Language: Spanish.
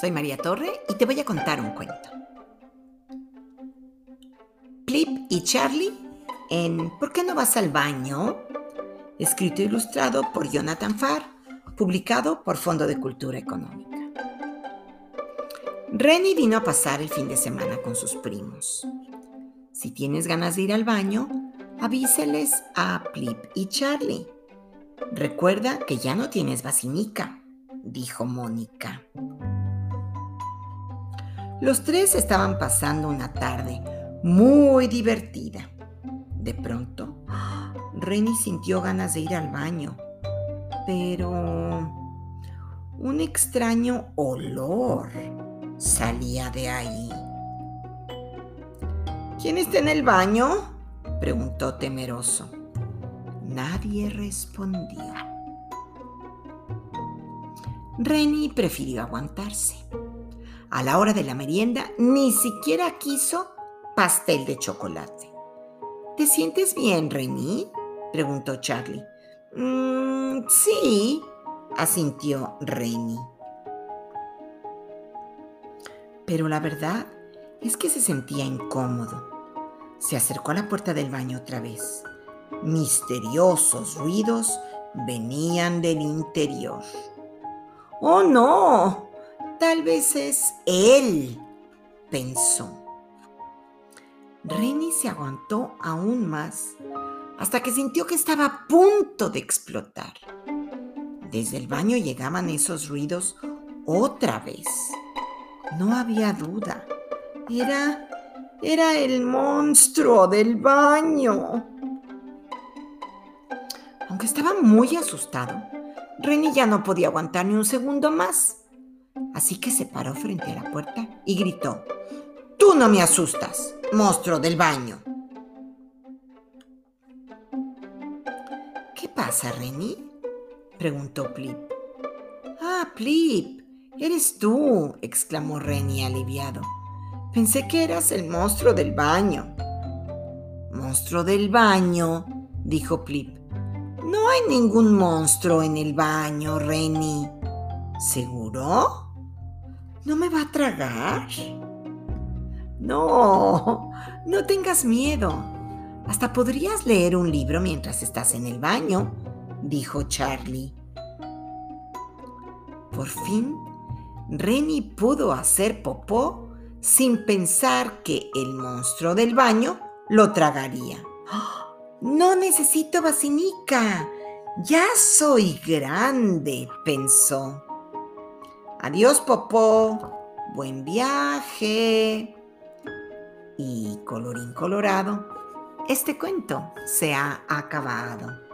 Soy María Torre y te voy a contar un cuento. Plip y Charlie en ¿Por qué no vas al baño? Escrito e ilustrado por Jonathan Farr, publicado por Fondo de Cultura Económica. Renny vino a pasar el fin de semana con sus primos. Si tienes ganas de ir al baño, avíseles a Plip y Charlie. Recuerda que ya no tienes vacinica dijo Mónica. Los tres estaban pasando una tarde muy divertida. De pronto, Renny sintió ganas de ir al baño, pero un extraño olor salía de ahí. ¿Quién está en el baño? preguntó temeroso. Nadie respondió. Renny prefirió aguantarse. A la hora de la merienda ni siquiera quiso pastel de chocolate. ¿Te sientes bien, Renny? preguntó Charlie. Mm, sí, asintió Renny. Pero la verdad es que se sentía incómodo. Se acercó a la puerta del baño otra vez. Misteriosos ruidos venían del interior. Oh, no, tal vez es él, pensó. Renny se aguantó aún más hasta que sintió que estaba a punto de explotar. Desde el baño llegaban esos ruidos otra vez. No había duda. Era era el monstruo del baño. Aunque estaba muy asustado, Renny ya no podía aguantar ni un segundo más. Así que se paró frente a la puerta y gritó, Tú no me asustas, monstruo del baño. ¿Qué pasa, Renny? preguntó Plip. Ah, Plip, eres tú, exclamó Renny aliviado. Pensé que eras el monstruo del baño. Monstruo del baño, dijo Plip. Hay ningún monstruo en el baño, Renny. ¿Seguro? ¿No me va a tragar? No, no tengas miedo. Hasta podrías leer un libro mientras estás en el baño, dijo Charlie. Por fin, Renny pudo hacer popó sin pensar que el monstruo del baño lo tragaría. ¡Ah! No necesito vacinica. Ya soy grande, pensó. Adiós, Popó. Buen viaje. Y colorín colorado, este cuento se ha acabado.